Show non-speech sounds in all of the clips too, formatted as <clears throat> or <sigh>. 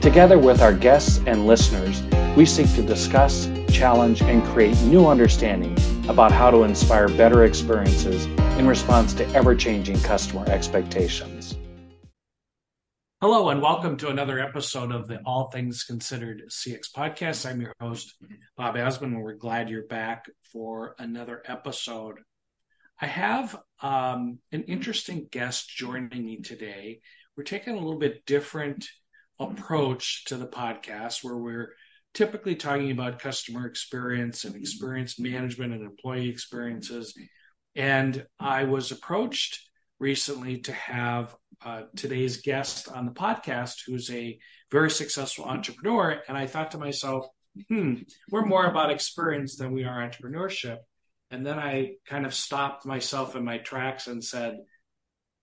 Together with our guests and listeners, we seek to discuss, challenge, and create new understanding about how to inspire better experiences in response to ever changing customer expectations. Hello, and welcome to another episode of the All Things Considered CX podcast. I'm your host, Bob Asman, and we're glad you're back for another episode. I have um, an interesting guest joining me today. We're taking a little bit different approach to the podcast where we're typically talking about customer experience and experience management and employee experiences. And I was approached recently to have uh, today's guest on the podcast, who's a very successful entrepreneur. And I thought to myself, hmm, we're more about experience than we are entrepreneurship. And then I kind of stopped myself in my tracks and said,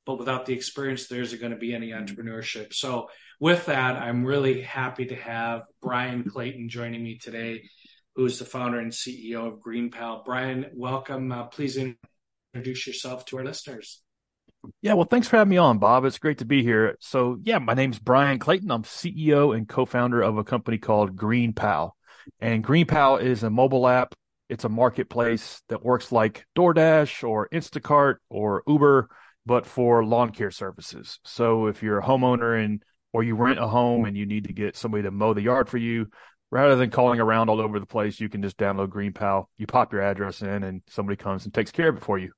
but without the experience, there isn't going to be any entrepreneurship. So with that, I'm really happy to have Bryan Clayton joining me today, who is the founder and CEO of GreenPal. Bryan, welcome. Uh, please introduce yourself to our listeners. Yeah, well, thanks for having me on, Bob. It's great to be here. So, yeah, my name's Bryan Clayton. I'm CEO and co-founder of a company called GreenPal, and GreenPal is a mobile app. It's a marketplace that works like DoorDash or Instacart or Uber, but for lawn care services. So, if you're a homeowner and or you rent a home and you need to get somebody to mow the yard for you, rather than calling around all over the place, you can just download GreenPal. You pop your address in, and somebody comes and takes care of it for you.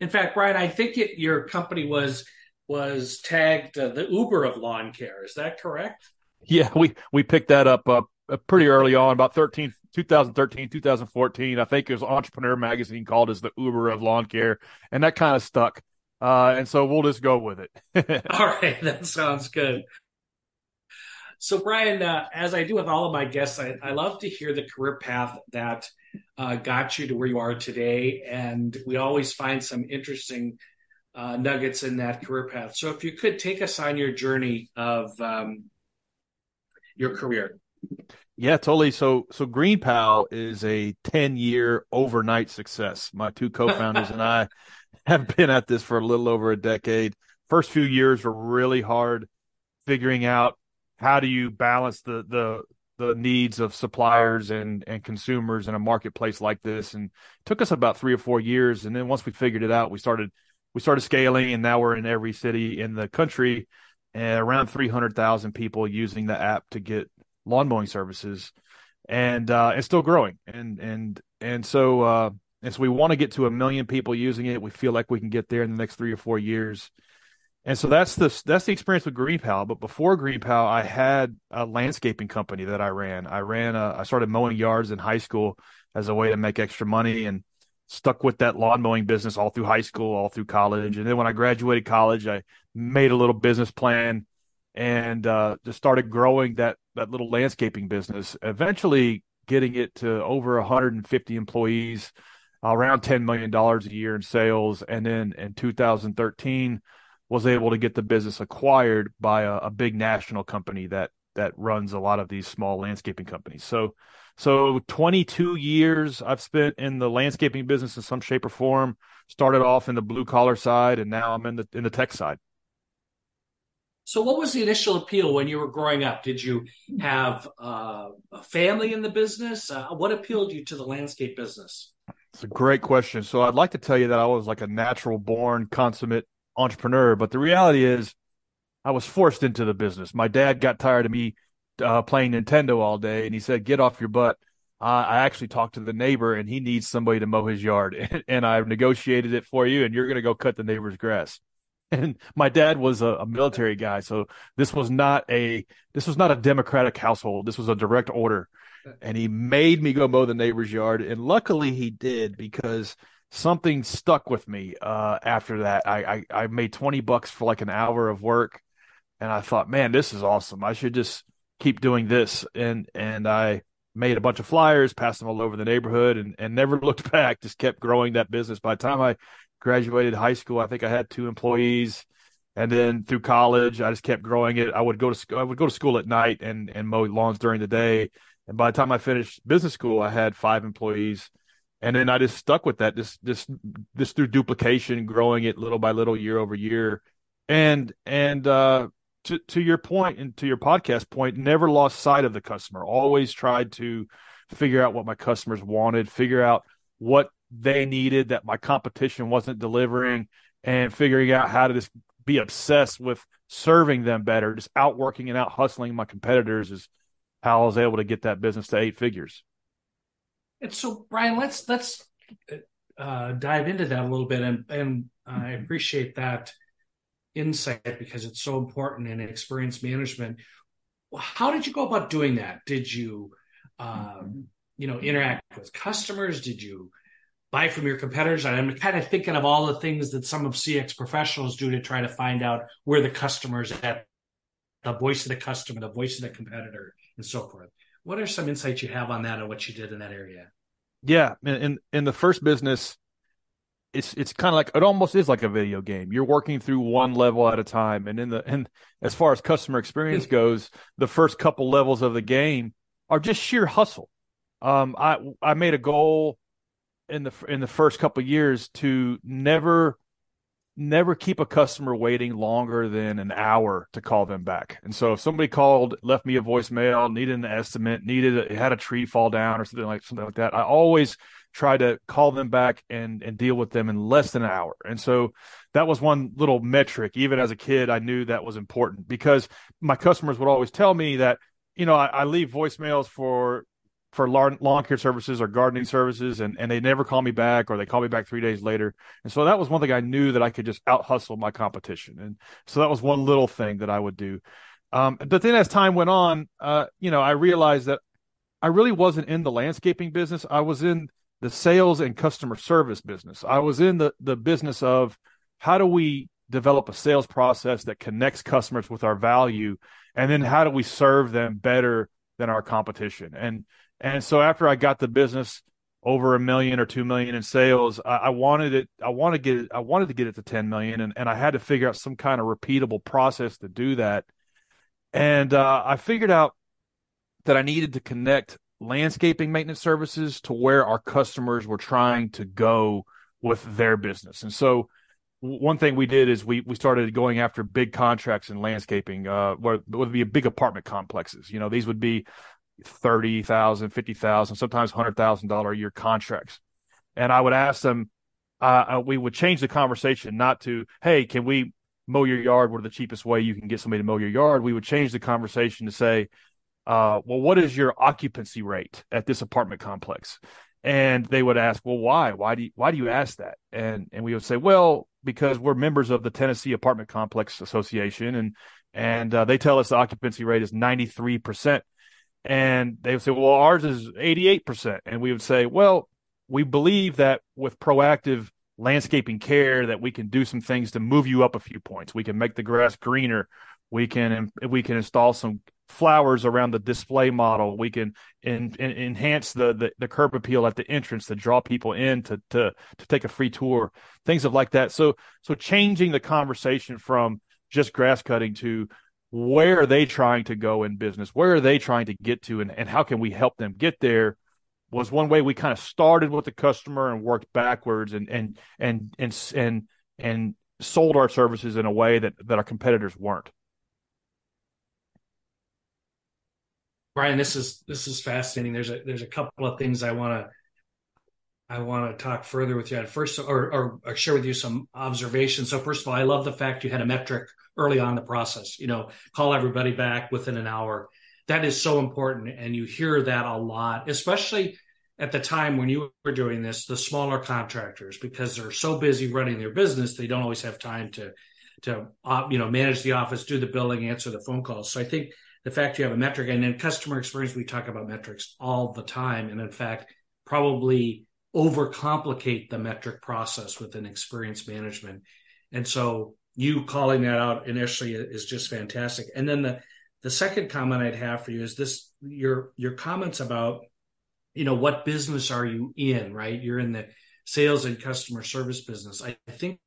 In fact, Bryan, I think it, your company was was tagged uh, the Uber of lawn care. Is that correct? Yeah, we we picked that up uh, pretty early on, about 13, 2013, 2014. I think it was Entrepreneur Magazine called us the Uber of lawn care, and that kind of stuck. Uh, and so we'll just go with it. <laughs> all right, that sounds good. So, Bryan, uh, as I do with all of my guests, I, I love to hear the career path that uh, got you to where you are today. And we always find some interesting uh, nuggets in that career path. So, if you could take us on your journey of um, your career. Yeah, totally. So, so GreenPal is a 10 year overnight success. My two co founders and I <laughs> have been at this for a little over a decade. First few years were really hard figuring out how do you balance the the the needs of suppliers and and consumers in a marketplace like this and took us about 3 or 4 years and then once we figured it out we started we started scaling and now we're in every city in the country and around 300,000 people using the app to get lawn mowing services and uh it's still growing and and and so uh and so we want to get to a million people using it. We feel like we can get there in the next three or four years. And so that's the that's the experience with GreenPal. But before GreenPal, I had a landscaping company that I ran. I ran a, I started mowing yards in high school as a way to make extra money and stuck with that lawn mowing business all through high school, all through college. And then when I graduated college, I made a little business plan and uh, just started growing that that little landscaping business. Eventually getting it to over 150 employees around $10 million a year in sales. And then in 2013, was able to get the business acquired by a, a, big national company that that runs a lot of these small landscaping companies. So so 22 years I've spent in the landscaping business in some shape or form. Started off in the blue collar side and now I'm in the in the tech side. So, what was the initial appeal when you were growing up? Did you have uh, a family in the business? Uh, what appealed you to the landscape business? It's a great question. So I'd like to tell you that I was like a natural born consummate entrepreneur, but the reality is I was forced into the business. My dad got tired of me uh, playing Nintendo all day and he said, get off your butt. I actually talked to the neighbor and he needs somebody to mow his yard <laughs> and, and I've negotiated it for you and you're going to go cut the neighbor's grass. And my dad was a, a military guy. So this was not a, this was not a democratic household. This was a direct order and he made me go mow the neighbor's yard. And luckily he did because something stuck with me uh, after that. I, I, I made 20 bucks for like an hour of work. And I thought, man, this is awesome. I should just keep doing this. And and I made a bunch of flyers, passed them all over the neighborhood, and and never <laughs> looked back. Just kept growing that business. By the time I graduated high school, I think I had two employees. And then through college, I just kept growing it. I would go to I would go to school at night and and mow lawns during the day. And by the time I finished business school, I had five employees. And then I just stuck with that, just just just through duplication, growing it little by little, year over year. And and uh, to to your point and to your podcast point, never lost sight of the customer. Always tried to figure out what my customers wanted, figure out what they needed that my competition wasn't delivering, and figuring out how to just be obsessed with serving them better, just outworking and out hustling my competitors is how I was able to get that business to eight figures. And so, Bryan, let's let's uh, dive into that a little bit, and and I appreciate that insight because it's so important in experience management. How did you go about doing that? Did you, um, you know, interact with customers? Did you buy from your competitors? I'm kind of thinking of all the things that some of CX professionals do to try to find out where the customer's at, the voice of the customer, the voice of the competitor, and so forth. What are some insights you have on that and what you did in that area? Yeah, in in the first business, it's it's kind of like it almost is like a video game. You're working through one level at a time, and in the and as far as customer experience <laughs> goes, the first couple levels of the game are just sheer hustle. Um, I I made a goal in the in the first couple years to never never keep a customer waiting longer than an hour to call them back. And so if somebody called, left me a voicemail, needed an estimate, needed a, had a tree fall down or something like something like that, I always try to call them back and and deal with them in less than an hour. And so that was one little metric. Even as a kid, I knew that was important because my customers would always tell me that you know I, I leave voicemails for for lawn, care services or gardening services and, and they never call me back or they call me back three days later. And so that was one thing I knew that I could just out hustle my competition. And so that was one little thing that I would do. Um, but then as time went on, uh, you know, I realized that I really wasn't in the landscaping business. I was in the sales and customer service business. I was in the, the business of how do we develop a sales process that connects customers with our value? And then how do we serve them better than our competition? And, and so after I got the business over a million or two million in sales, I, I wanted it. I wanted to get it. I wanted to get it to ten million, and, and I had to figure out some kind of repeatable process to do that. And uh, I figured out that I needed to connect landscaping maintenance services to where our customers were trying to go with their business. And so one thing we did is we we started going after big contracts in landscaping, uh, where would be a big apartment complexes. You know, these would be thirty thousand, fifty thousand, sometimes hundred thousand dollar a year contracts. And I would ask them, uh, uh, we would change the conversation not to, hey, can we mow your yard? What are the cheapest way you can get somebody to mow your yard? We would change the conversation to say, uh, well, what is your occupancy rate at this apartment complex? And they would ask, well, why? Why do you, why do you ask that? And and we would say, well, because we're members of the Tennessee Apartment Complex Association, and and uh, they tell us the occupancy rate is ninety three percent and they would say, well, ours is 88%. And we would say, well, we believe that with proactive landscaping care that we can do some things to move you up a few points. We can make the grass greener. We can we can install some flowers around the display model. We can in, in, enhance the, the, the curb appeal at the entrance to draw people in to to to take a free tour, things of like that. So so changing the conversation from just grass cutting to where are they trying to go in business? Where are they trying to get to? And, and how can we help them get there? Was one way we kind of started with the customer and worked backwards and and and and and and sold our services in a way that that our competitors weren't. Bryan, this is this is fascinating. There's a there's a couple of things I want to I want to talk further with you at first, or, or, or, share with you some observations. So, first of all, I love the fact you had a metric early on the process. You know, call everybody back within an hour. That is so important, and you hear that a lot, especially at the time when you were doing this. The smaller contractors, because they're so busy running their business, they don't always have time to to uh, you know manage the office, do the billing, answer the phone calls. So, I think the fact you have a metric, and in customer experience, we talk about metrics all the time, and in fact, probably overcomplicate the metric process within experience management. And so you calling that out initially is just fantastic. And then the the second comment I'd have for you is this: your your comments about, you know, what business are you in? Right, you're in the sales and customer service business. I think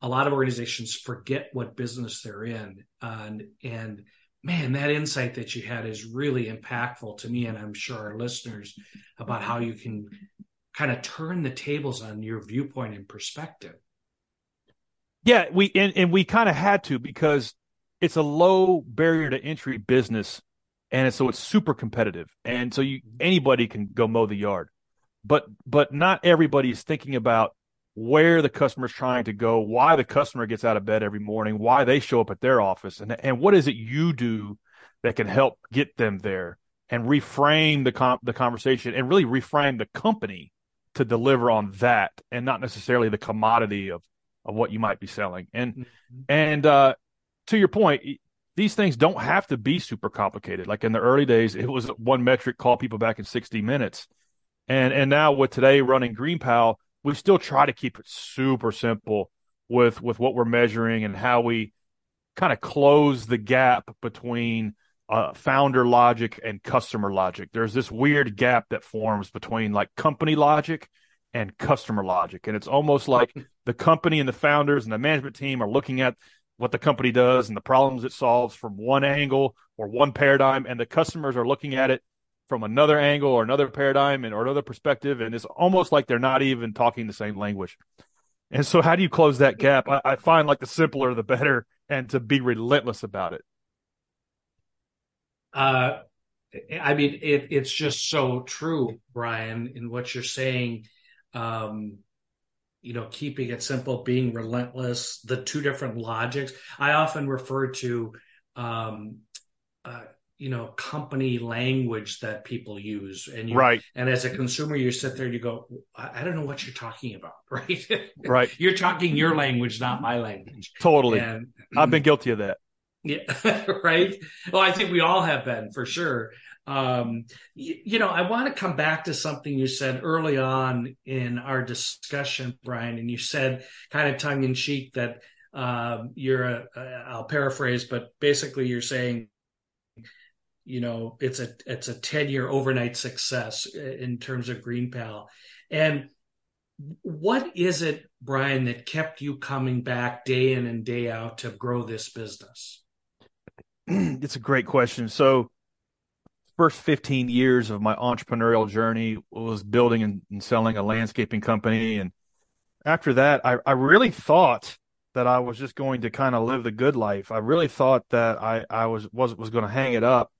a lot of organizations forget what business they're in, and and man, that insight that you had is really impactful to me, and I'm sure our listeners about how you can kind of turn the tables on your viewpoint and perspective. Yeah, we and, and we kind of had to because it's a low barrier to entry business, and so it's super competitive, and so you mm-hmm. anybody can go mow the yard, but but not everybody is thinking about where the customer's trying to go, why the customer gets out of bed every morning, why they show up at their office, and and what is it you do that can help get them there and reframe the com- the conversation and really reframe the company to deliver on that and not necessarily the commodity of of what you might be selling. And mm-hmm. and uh, to your point, these things don't have to be super complicated. Like in the early days, it was one metric call people back in 60 minutes. And and now with today running GreenPal, we still try to keep it super simple with with what we're measuring and how we kind of close the gap between uh, founder logic and customer logic. There's this weird gap that forms between like company logic and customer logic, and it's almost like the company and the founders and the management team are looking at what the company does and the problems it solves from one angle or one paradigm, and the customers are looking at it from another angle or another paradigm and or another perspective, and it's almost like they're not even talking the same language. And so, how do you close that gap? I, I find like the simpler the better, and to be relentless about it. Uh, I mean, it, it's just so true, Bryan, in what you're saying. Um, you know, keeping it simple, being relentless, the two different logics. I often refer to um, uh, you know company language that people use and you, right. and as a consumer you sit there and you go I, I don't know what you're talking about <laughs> right? Right. You're talking your language not my language. Totally. And, i've been guilty of that yeah <laughs> right? Well i think we all have been for sure. Um, you, you know i want to come back to something you said early on in our discussion bryan and you said kind of tongue-in-cheek that um, you're a, a i'll paraphrase but basically you're saying you know it's a it's a 10 year overnight success in terms of Green GreenPal and what is it bryan that kept you coming back day in and day out to grow this business <clears throat> it's a great question so first 15 years of my entrepreneurial journey was building and, and selling a landscaping company and after that I, I really thought that I was just going to kind of live the good life. I really thought that I, I was was was going to hang it up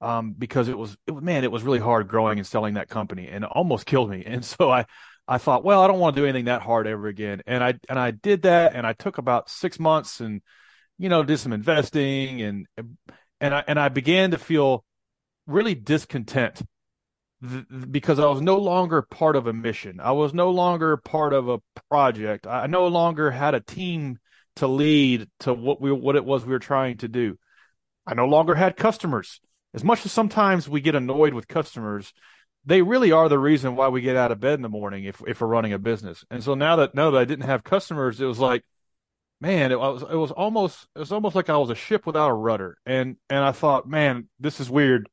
um, because it was, it, man, it was really hard growing and selling that company and almost killed me. <laughs> And so I, I thought, well, I don't want to do anything that hard ever again. And I, and I did that and I took about six months and, you know, did some investing and, and I, and I began to feel really discontent th- because I was no longer part of a mission. I was no longer part of a project. I no longer had a team to lead to what we, what it was we were trying to do. I no longer had customers as much as sometimes we get annoyed with customers, they really are the reason why we get out of bed in the morning if if we're running a business. And so now that now that I didn't have customers, it was like, man, it was it was almost it was almost like I was a ship without a rudder. And and I thought, man, this is weird.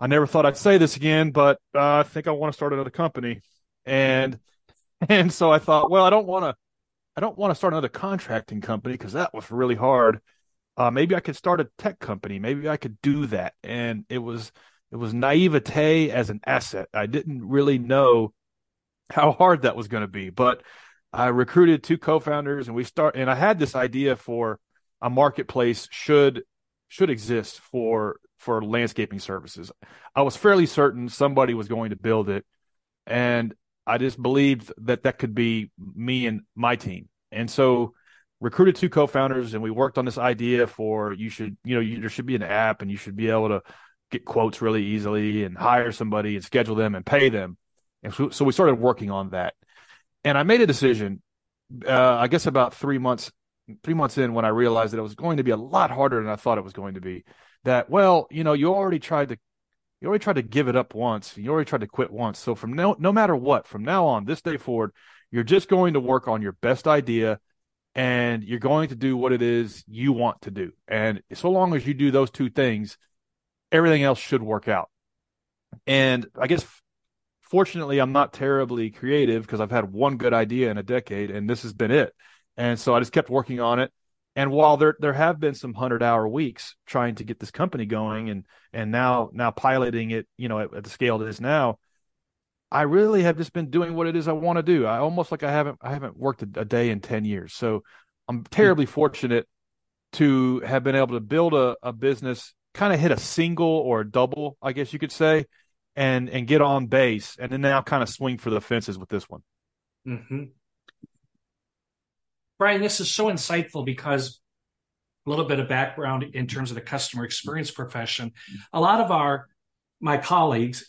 I never thought I'd say this again, but uh, I think I want to start another company. And <laughs> and so I thought, well, I don't want to I don't want to start another contracting company because that was really hard uh, maybe I could start a tech company. Maybe I could do that. And it was it was naivete as an asset. I didn't really know how hard that was going to be, but I recruited two co-founders and we start and I had this idea for a marketplace should should exist for for landscaping services. I was fairly certain somebody was going to build it and I just believed that that could be me and my team. And so recruited two co-founders and we worked on this idea for you should you know you, there should be an app and you should be able to get quotes really easily and hire somebody and schedule them and pay them and so, so we started working on that and i made a decision uh, i guess about three months three months in when i realized that it was going to be a lot harder than i thought it was going to be that well you know you already tried to you already tried to give it up once you already tried to quit once so from no no matter what from now on this day forward you're just going to work on your best idea and you're going to do what it is you want to do. And so long as you do those two things, everything else should work out. And I guess fortunately, I'm not terribly creative because I've had one good idea in a decade, and this has been it. And so I just kept working on it. And while there there have been some hundred hour weeks trying to get this company going, and and now now piloting it, you know, at, at the scale it is now, I really have just been doing what it is I want to do. I almost like I haven't I haven't worked a, a day in ten years. So I'm terribly fortunate to have been able to build a, a business, kind of hit a single or a double, I guess you could say, and and get on base, and then now kind of swing for the fences with this one. Mm-hmm. Bryan, this is so insightful because a little bit of background in terms of the customer experience profession. A lot of our my colleagues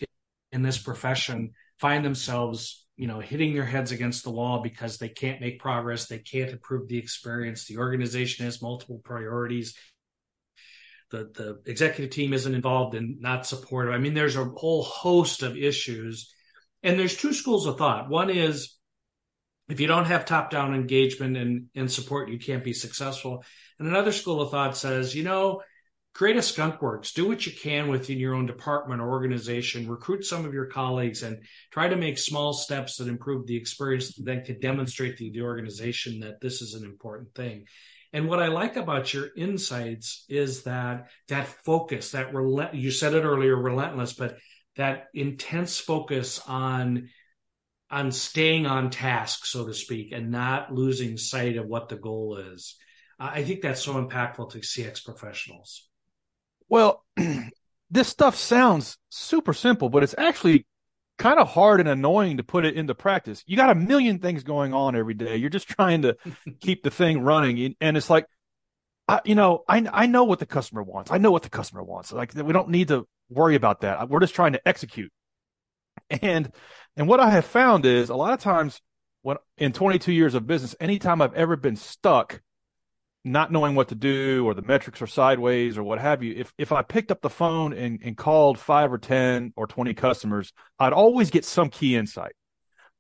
in this profession find themselves, you know, hitting their heads against the wall because they can't make progress, they can't improve the experience, the organization has multiple priorities. The, the executive team isn't involved and not supportive. I mean, there's a whole host of issues. And there's two schools of thought. One is if you don't have top down engagement and, and support, you can't be successful. And another school of thought says, you know, create a skunk works, do what you can within your own department or organization, recruit some of your colleagues and try to make small steps that improve the experience that could demonstrate to the organization that this is an important thing. And what I like about your insights is that that focus, that relent, you said it earlier, relentless, but that intense focus on on staying on task, so to speak, and not losing sight of what the goal is. Uh, I think that's so impactful to CX professionals. Well, <clears throat> this stuff sounds super simple, but it's actually kind of hard and annoying to put it into practice. You got a million things going on every day. You're just trying to <laughs> keep the thing running, and it's like, I, you know, I I know what the customer wants. I know what the customer wants. Like we don't need to worry about that. We're just trying to execute. And and what I have found is a lot of times when in 22 years of business, anytime I've ever been stuck, not knowing what to do or the metrics are sideways or what have you, if if I picked up the phone and, and called five or 10 or 20 customers, I'd always get some key insight.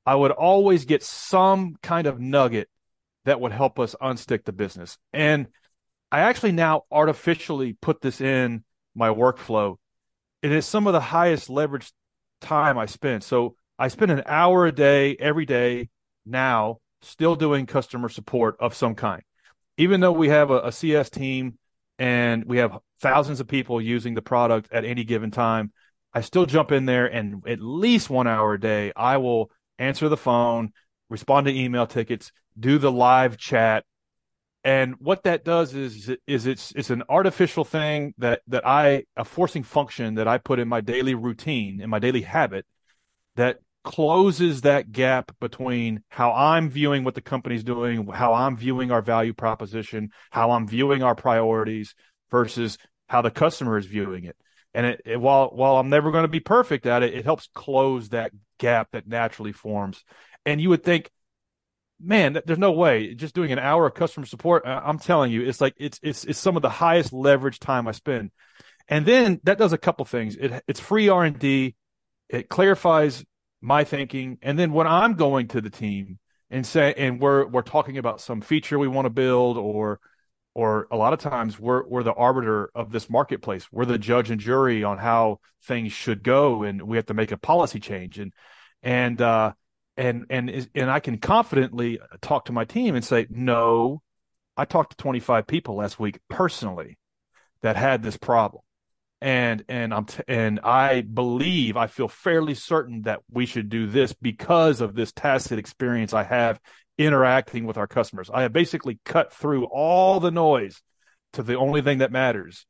I would always get some kind of nugget that would help us unstick the business. And I actually now artificially put this in my workflow. It is some of the highest leverage time I spend. So I spend an hour a day every day now still doing customer support of some kind. Even though we have a, a CS team and we have thousands of people using the product at any given time, I still jump in there and at least one hour a day, I will answer the phone, respond to email tickets, do the live chat. And what that does is, is it's, it's an artificial thing that, that I, a forcing function that I put in my daily routine, in my daily habit that closes that gap between how I'm viewing what the company's doing, how I'm viewing our value proposition, how I'm viewing our priorities versus how the customer is viewing it. And it, it, while while I'm never going to be perfect at it, it helps close that gap that naturally forms. And you would think, man, there's no way just doing an hour of customer support. I'm telling you, it's like it's it's it's some of the highest leverage time I spend. And then that does a couple things. It it's free R and D. It clarifies my thinking. And then when I'm going to the team and say, and we're, we're talking about some feature we want to build or, or a lot of times we're, we're the arbiter of this marketplace. We're the judge and jury on how things should go. And we have to make a policy change. And, and, uh, and, and, and I can confidently talk to my team and say, no, I talked to 25 people last week personally that had this problem and and I'm t- and I believe I feel fairly certain that we should do this because of this tacit experience I have interacting with our customers. I have basically cut through all the noise to the only thing that matters.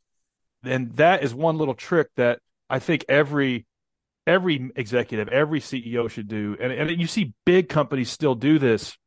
And that is one little trick that I think every every executive, every CEO should do. And and you see big companies still do this.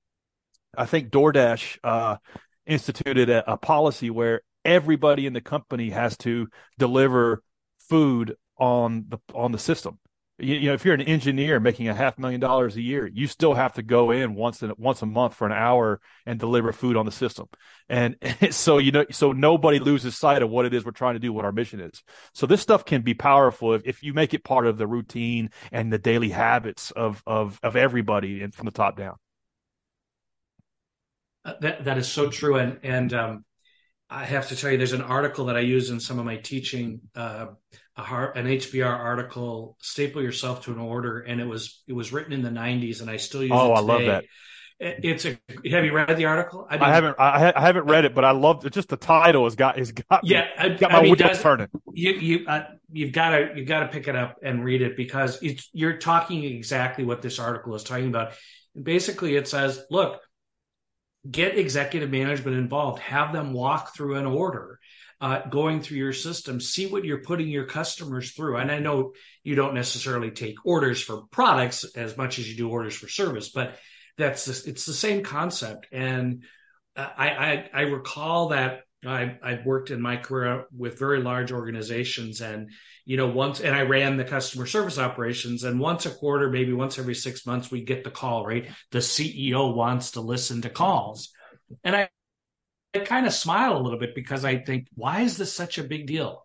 I think DoorDash uh, instituted a, a policy where everybody in the company has to deliver food on the on the system. You, you, know, if you're an engineer making a half million dollars a year, you still have to go in once in, once a month for an hour and deliver food on the system. And <laughs> so you know, so nobody loses sight of what it is we're trying to do, what our mission is. So this stuff can be powerful if, if you make it part of the routine and the daily habits of of of everybody and from the top down. Uh, that that is so true, and and um, I have to tell you, there's an article that I use in some of my teaching, uh, a heart, an HBR article, "Staple Yourself to an Order," and it was it was written in the '90s, and I still use. Oh, it I love that. It's a. Have you read the article? I, mean, I haven't. I, I, haven't read it, but I love it. Just the title has got has got. Yeah, me, got my I mean, wheels turning. You you uh, you've got to you've got to pick it up and read it because it's you're talking exactly what this article is talking about. Basically, it says, look, get executive management involved, have them walk through an order. Uh, going through your system, see what you're putting your customers through. And I know you don't necessarily take orders for products as much as you do orders for service, but that's just, it's the same concept. And I, I, I recall that I, I've worked in my career with very large organizations and, you know, once, and I ran the customer service operations and once a quarter, maybe once every six months, we get the call, right? The CEO wants to listen to calls. And I, I kind of smile a little bit because I think, why is this such a big deal?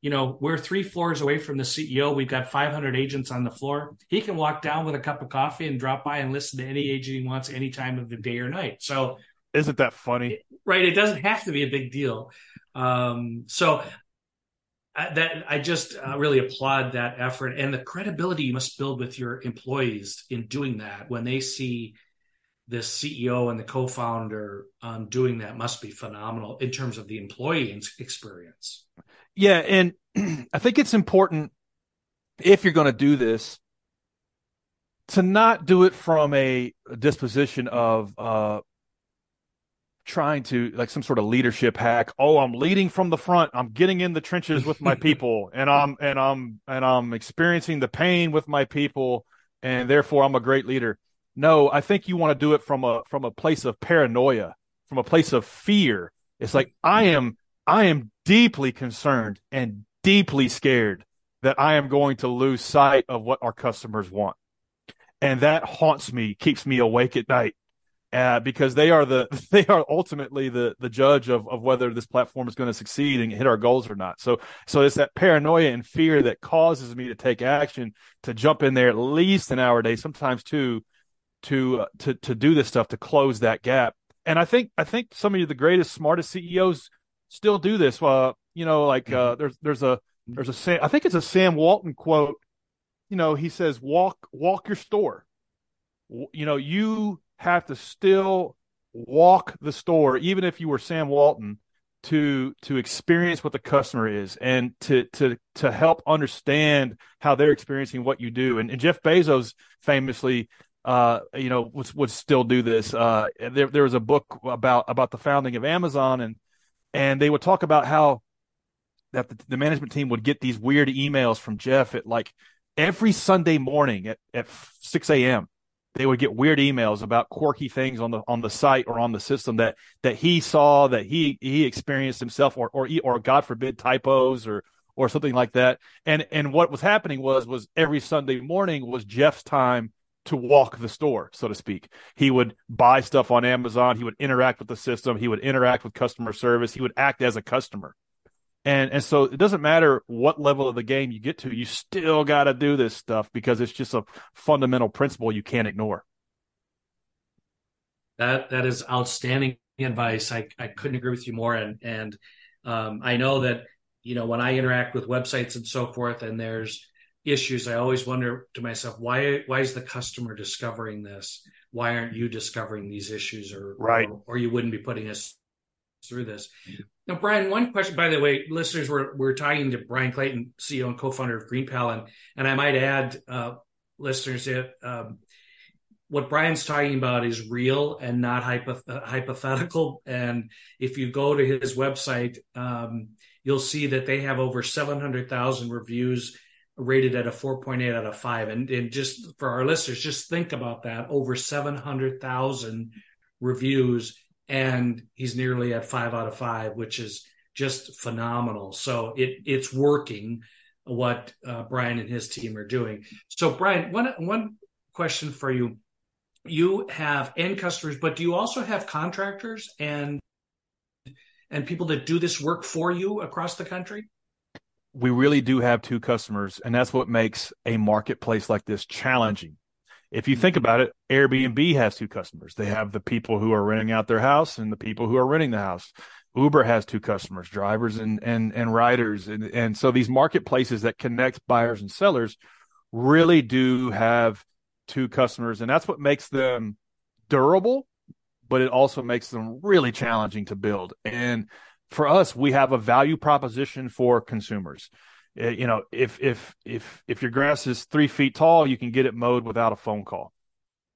You know, we're three floors away from the CEO. We've got 500 agents on the floor. He can walk down with a cup of coffee and drop by and listen to any agent he wants any time of the day or night. So isn't that funny? Right. It doesn't have to be a big deal. Um, so I, that I just uh, really applaud that effort and the credibility you must build with your employees in doing that. When they see the CEO and the co-founder um, doing that, must be phenomenal in terms of the employee experience. Yeah, and <clears throat> I think it's important if you're going to do this to not do it from a disposition of uh, trying to like some sort of leadership hack. Oh, I'm leading from the front. I'm getting in the trenches with my people <laughs> and I'm and I'm and I'm experiencing the pain with my people and therefore I'm a great leader. No, I think you want to do it from a from a place of paranoia, from a place of fear. It's like I am I am deeply concerned and deeply scared that I am going to lose sight of what our customers want. And that haunts me, keeps me awake at night uh, because they are the <laughs> they are ultimately the the judge of of whether this platform is going to succeed and hit our goals or not. So so it's that paranoia and fear that causes me to take action to jump in there at least an hour a day, sometimes two, to uh, to to do this stuff to close that gap. And I think I think some of the greatest, smartest CEOs still do this. Uh, you know, like uh, mm-hmm. there's there's a there's a Sam, I think it's a Sam Walton quote. You know, he says, "Walk walk your store." You know, you have to still walk the store, even if you were Sam Walton, to to experience what the customer is and to to to help understand how they're experiencing what you do. And, and Jeff Bezos famously, uh, you know, would would still do this. Uh, there there was a book about about the founding of Amazon, and and they would talk about how that the, the management team would get these weird emails from Jeff at like every Sunday morning at at six a.m they would get weird emails about quirky things on the on the site or on the system that that he saw that he he experienced himself or or or God forbid typos or or something like that. And and what was happening was was every Sunday morning was Jeff's time to walk the store, so to speak. He would buy stuff on Amazon, he would interact with the system, he would interact with customer service, he would act as a customer. And and so it doesn't matter what level of the game you get to, you still got to do this stuff because it's just a fundamental principle you can't ignore. That that is outstanding advice. I, I couldn't agree with you more. And and um, I know that you know when I interact with websites and so forth, and there's issues, I always wonder to myself why why is the customer discovering this? Why aren't you discovering these issues, or right, or, or you wouldn't be putting us through this. Now, Bryan, one question, by the way, listeners, we're, we're talking to Bryan Clayton, CEO and co-founder of GreenPal. And, and I might add, uh, listeners, that um, what Bryan's talking about is real and not hypo- uh, hypothetical. And if you go to his website, um, you'll see that they have over 700,000 reviews rated at a 4.8 out of 5. And, and just for our listeners, just think about that over 700,000 reviews and he's nearly at five out of five, which is just phenomenal. So it it's working what uh, Bryan and his team are doing. So Bryan, one one question for you: You have end customers, but do you also have contractors and and people that do this work for you across the country? We really do have two customers, and that's what makes a marketplace like this challenging If you think about it, Airbnb has two customers. They have the people who are renting out their house and the people who are renting the house. Uber has two customers, drivers and and and riders, and and so these marketplaces that connect buyers and sellers really do have two customers, and that's what makes them durable, but it also makes them really challenging to build. And for us, we have a value proposition for consumers. Uh, you know, if if if if your grass is three feet tall, you can get it mowed without a phone call.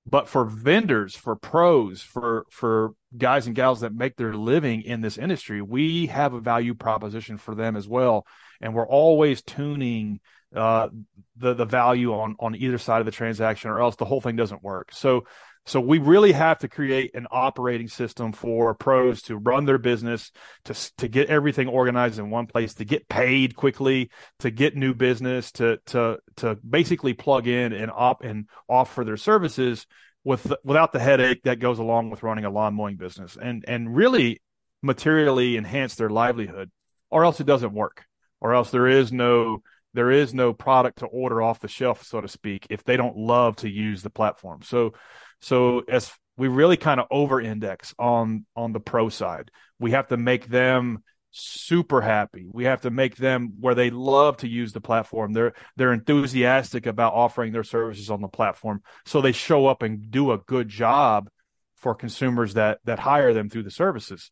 But for vendors, for pros, for for guys and gals that make their living in this industry, we have a value proposition for them as well, and we're always tuning uh, the the value on on either side of the transaction, or else the whole thing doesn't work. So so we really have to create an operating system for pros to run their business, to to get everything organized in one place, to get paid quickly, to get new business, to to to basically plug in and op and offer their services with without the headache that goes along with running a lawn mowing business, and and really materially enhance their livelihood, or else it doesn't work, or else there is no there is no product to order off the shelf, so to speak, if they don't love to use the platform. So so as we really kind of over index on on the pro side, we have to make them super happy. We have to make them where they love to use the platform. They're they're enthusiastic about offering their services on the platform. So they show up and do a good job for consumers that that hire them through the services.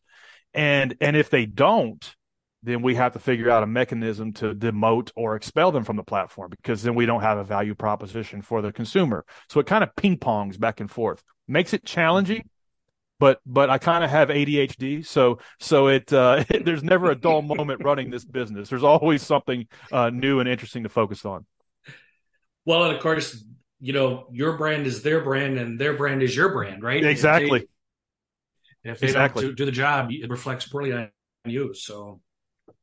And and if they don't, then we have to figure out a mechanism to demote or expel them from the platform because then we don't have a value proposition for the consumer. So it kind of ping pongs back and forth, makes it challenging. But but I kind of have ADHD, so so it, uh, <laughs> there's never a dull moment running this business. There's always something uh, new and interesting to focus on. Well, and of course, you know your brand is their brand, and their brand is your brand, right? Exactly. If they, if they exactly. don't do, do the job, it reflects poorly on you. So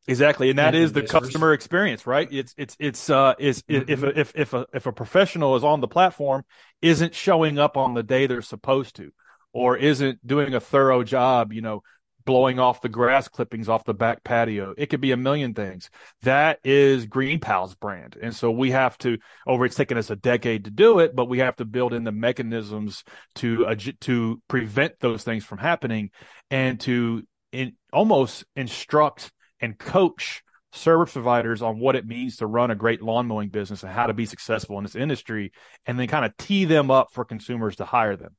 Exactly, and that is the customer experience, right? It's it's it's uh is mm-hmm. if if if a if a professional is on the platform isn't showing up on the day they're supposed to, or isn't doing a thorough job, you know, blowing off the grass clippings off the back patio. It could be a million things. That is GreenPal's brand, and so we have to. Over, it's taken us a decade to do it, but we have to build in the mechanisms to uh, to prevent those things from happening, and to in, almost instruct and coach service providers on what it means to run a great lawn mowing business and how to be successful in this industry, and then kind of tee them up for consumers to hire them.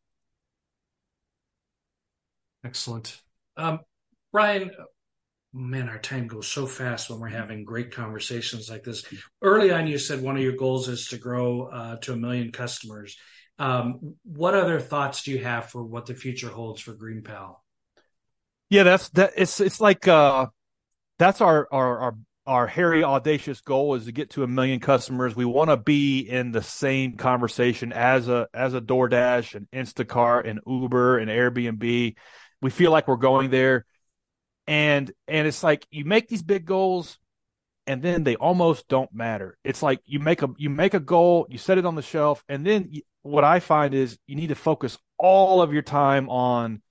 Excellent. Um, Bryan, man, our time goes so fast when we're having great conversations like this. Early on, you said one of your goals is to grow uh, to a million customers. Um, what other thoughts do you have for what the future holds for GreenPal? Yeah, that's that. It's it's like uh, that's our our our our hairy audacious goal is to get to a million customers. We want to be in the same conversation as a as a DoorDash and Instacart and Uber and Airbnb. We feel like we're going there. And and it's like you make these big goals and then they almost don't matter. It's like you make a you make a goal, you set it on the shelf and then you, what I find is you need to focus all of your time on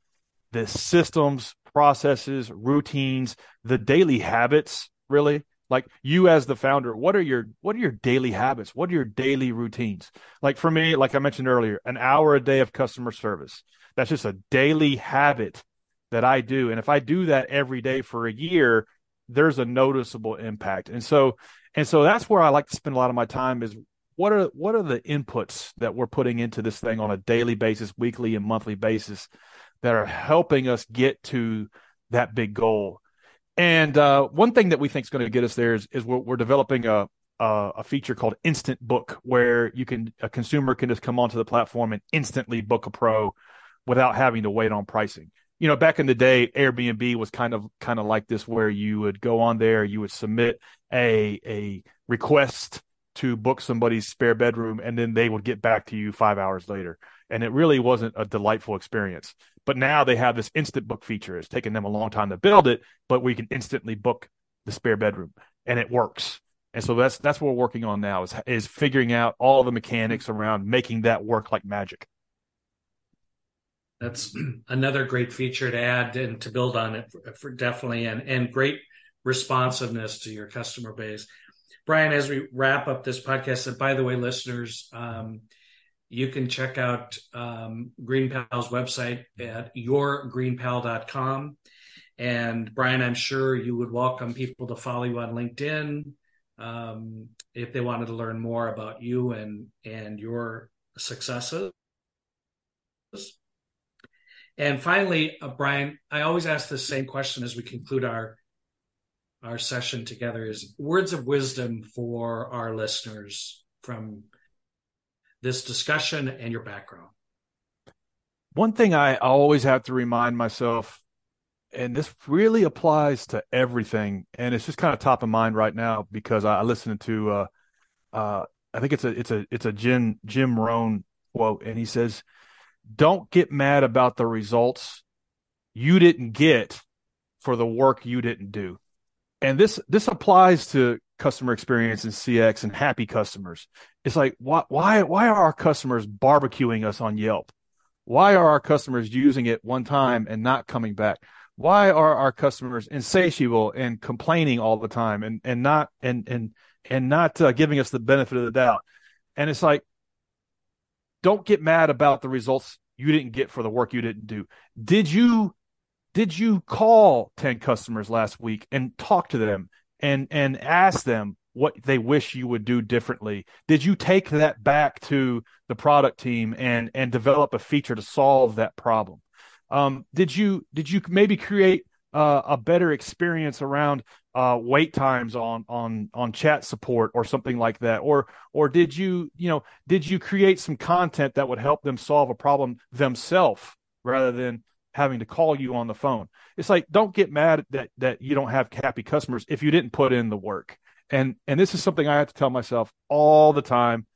the systems, processes, routines, the daily habits, really. Like you as the founder, what are your what are your daily habits? What are your daily routines? Like for me, like I mentioned earlier, an hour a day of customer service. That's just a daily habit that I do. And if I do that every day for a year, there's a noticeable impact. And so and so that's where I like to spend a lot of my time is what are what are the inputs that we're putting into this thing on a daily basis, weekly and monthly basis that are helping us get to that big goal. And uh, one thing that we think is going to get us there is, is we're, we're developing a, a, a feature called Instant Book, where you can a consumer can just come onto the platform and instantly book a pro without having to wait on pricing. You know, back in the day, Airbnb was kind of kind of like this, where you would go on there, you would submit a a request to book somebody's spare bedroom, and then they would get back to you five hours later. And it really wasn't a delightful experience. But now they have this instant book feature. It's taken them a long time to build it, but we can instantly book the spare bedroom and it works. And so that's that's what we're working on now is is figuring out all the mechanics around making that work like magic. That's <clears throat> another great feature to add and to build on it for, for definitely and and great responsiveness to your customer base. Bryan, as we wrap up this podcast, and by the way, listeners, um, you can check out um, GreenPal's website at yourgreenpal.com. And Bryan, I'm sure you would welcome people to follow you on LinkedIn um, if they wanted to learn more about you and and your successes. And finally, uh, Bryan, I always ask the same question as we conclude our our session together: is words of wisdom for our listeners from this discussion and your background. One thing I always have to remind myself, and this really applies to everything, and it's just kind of top of mind right now because I, listened to, uh, uh, I think it's a it's a it's a Jim Jim Rohn quote, and he says, "Don't get mad about the results you didn't get for the work you didn't do." And this this applies to customer experience and CX and happy customers. It's like why why why are our customers barbecuing us on Yelp? Why are our customers using it one time and not coming back? Why are our customers insatiable and complaining all the time and and not and and and not uh, giving us the benefit of the doubt? And it's like don't get mad about the results you didn't get for the work you didn't do. Did you did you call 10 customers last week and talk to them and and ask them what they wish you would do differently did you take that back to the product team and and develop a feature to solve that problem um, did you did you maybe create uh, a better experience around uh, wait times on on on chat support or something like that or or did you you know did you create some content that would help them solve a problem themselves rather than having to call you on the phone. It's like don't get mad that that you don't have happy customers if you didn't put in the work. And and this is something I have to tell myself all the time,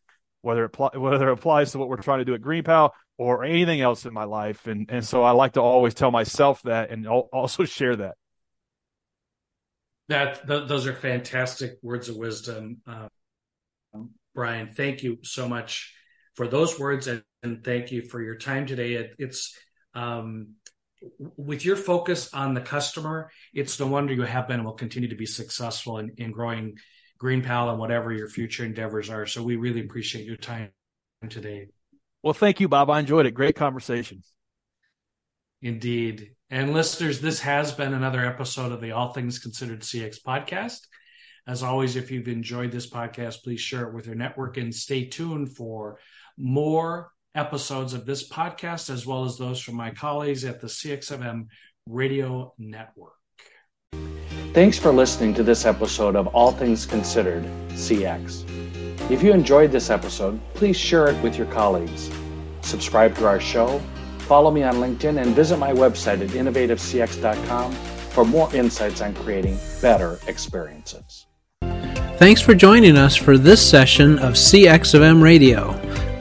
whether it whether it applies to what we're trying to do at Green GreenPal or anything else in my life. And and so I like to always tell myself that and <laughs> also share that. That th- those are fantastic words of wisdom, uh, Bryan. Thank you so much for those words and, and thank you for your time today. It, it's um, with your focus on the customer, it's no wonder you have been and will continue to be successful in, in growing GreenPal and whatever your future endeavors are. So we really appreciate your time today. Well, thank you, Bob. I enjoyed it. Great conversation. Indeed. And listeners, this has been another episode of the All Things Considered CX podcast. As always, if you've enjoyed this podcast, please share it with your network and stay tuned for more episodes of this podcast, as well as those from my colleagues at the CX of M Radio Network. Thanks for listening to this episode of All Things Considered CX. If you enjoyed this episode, please share it with your colleagues. Subscribe to our show, follow me on LinkedIn, and visit my website at innovativecx.com for more insights on creating better experiences. Thanks for joining us for this session of CX of M Radio.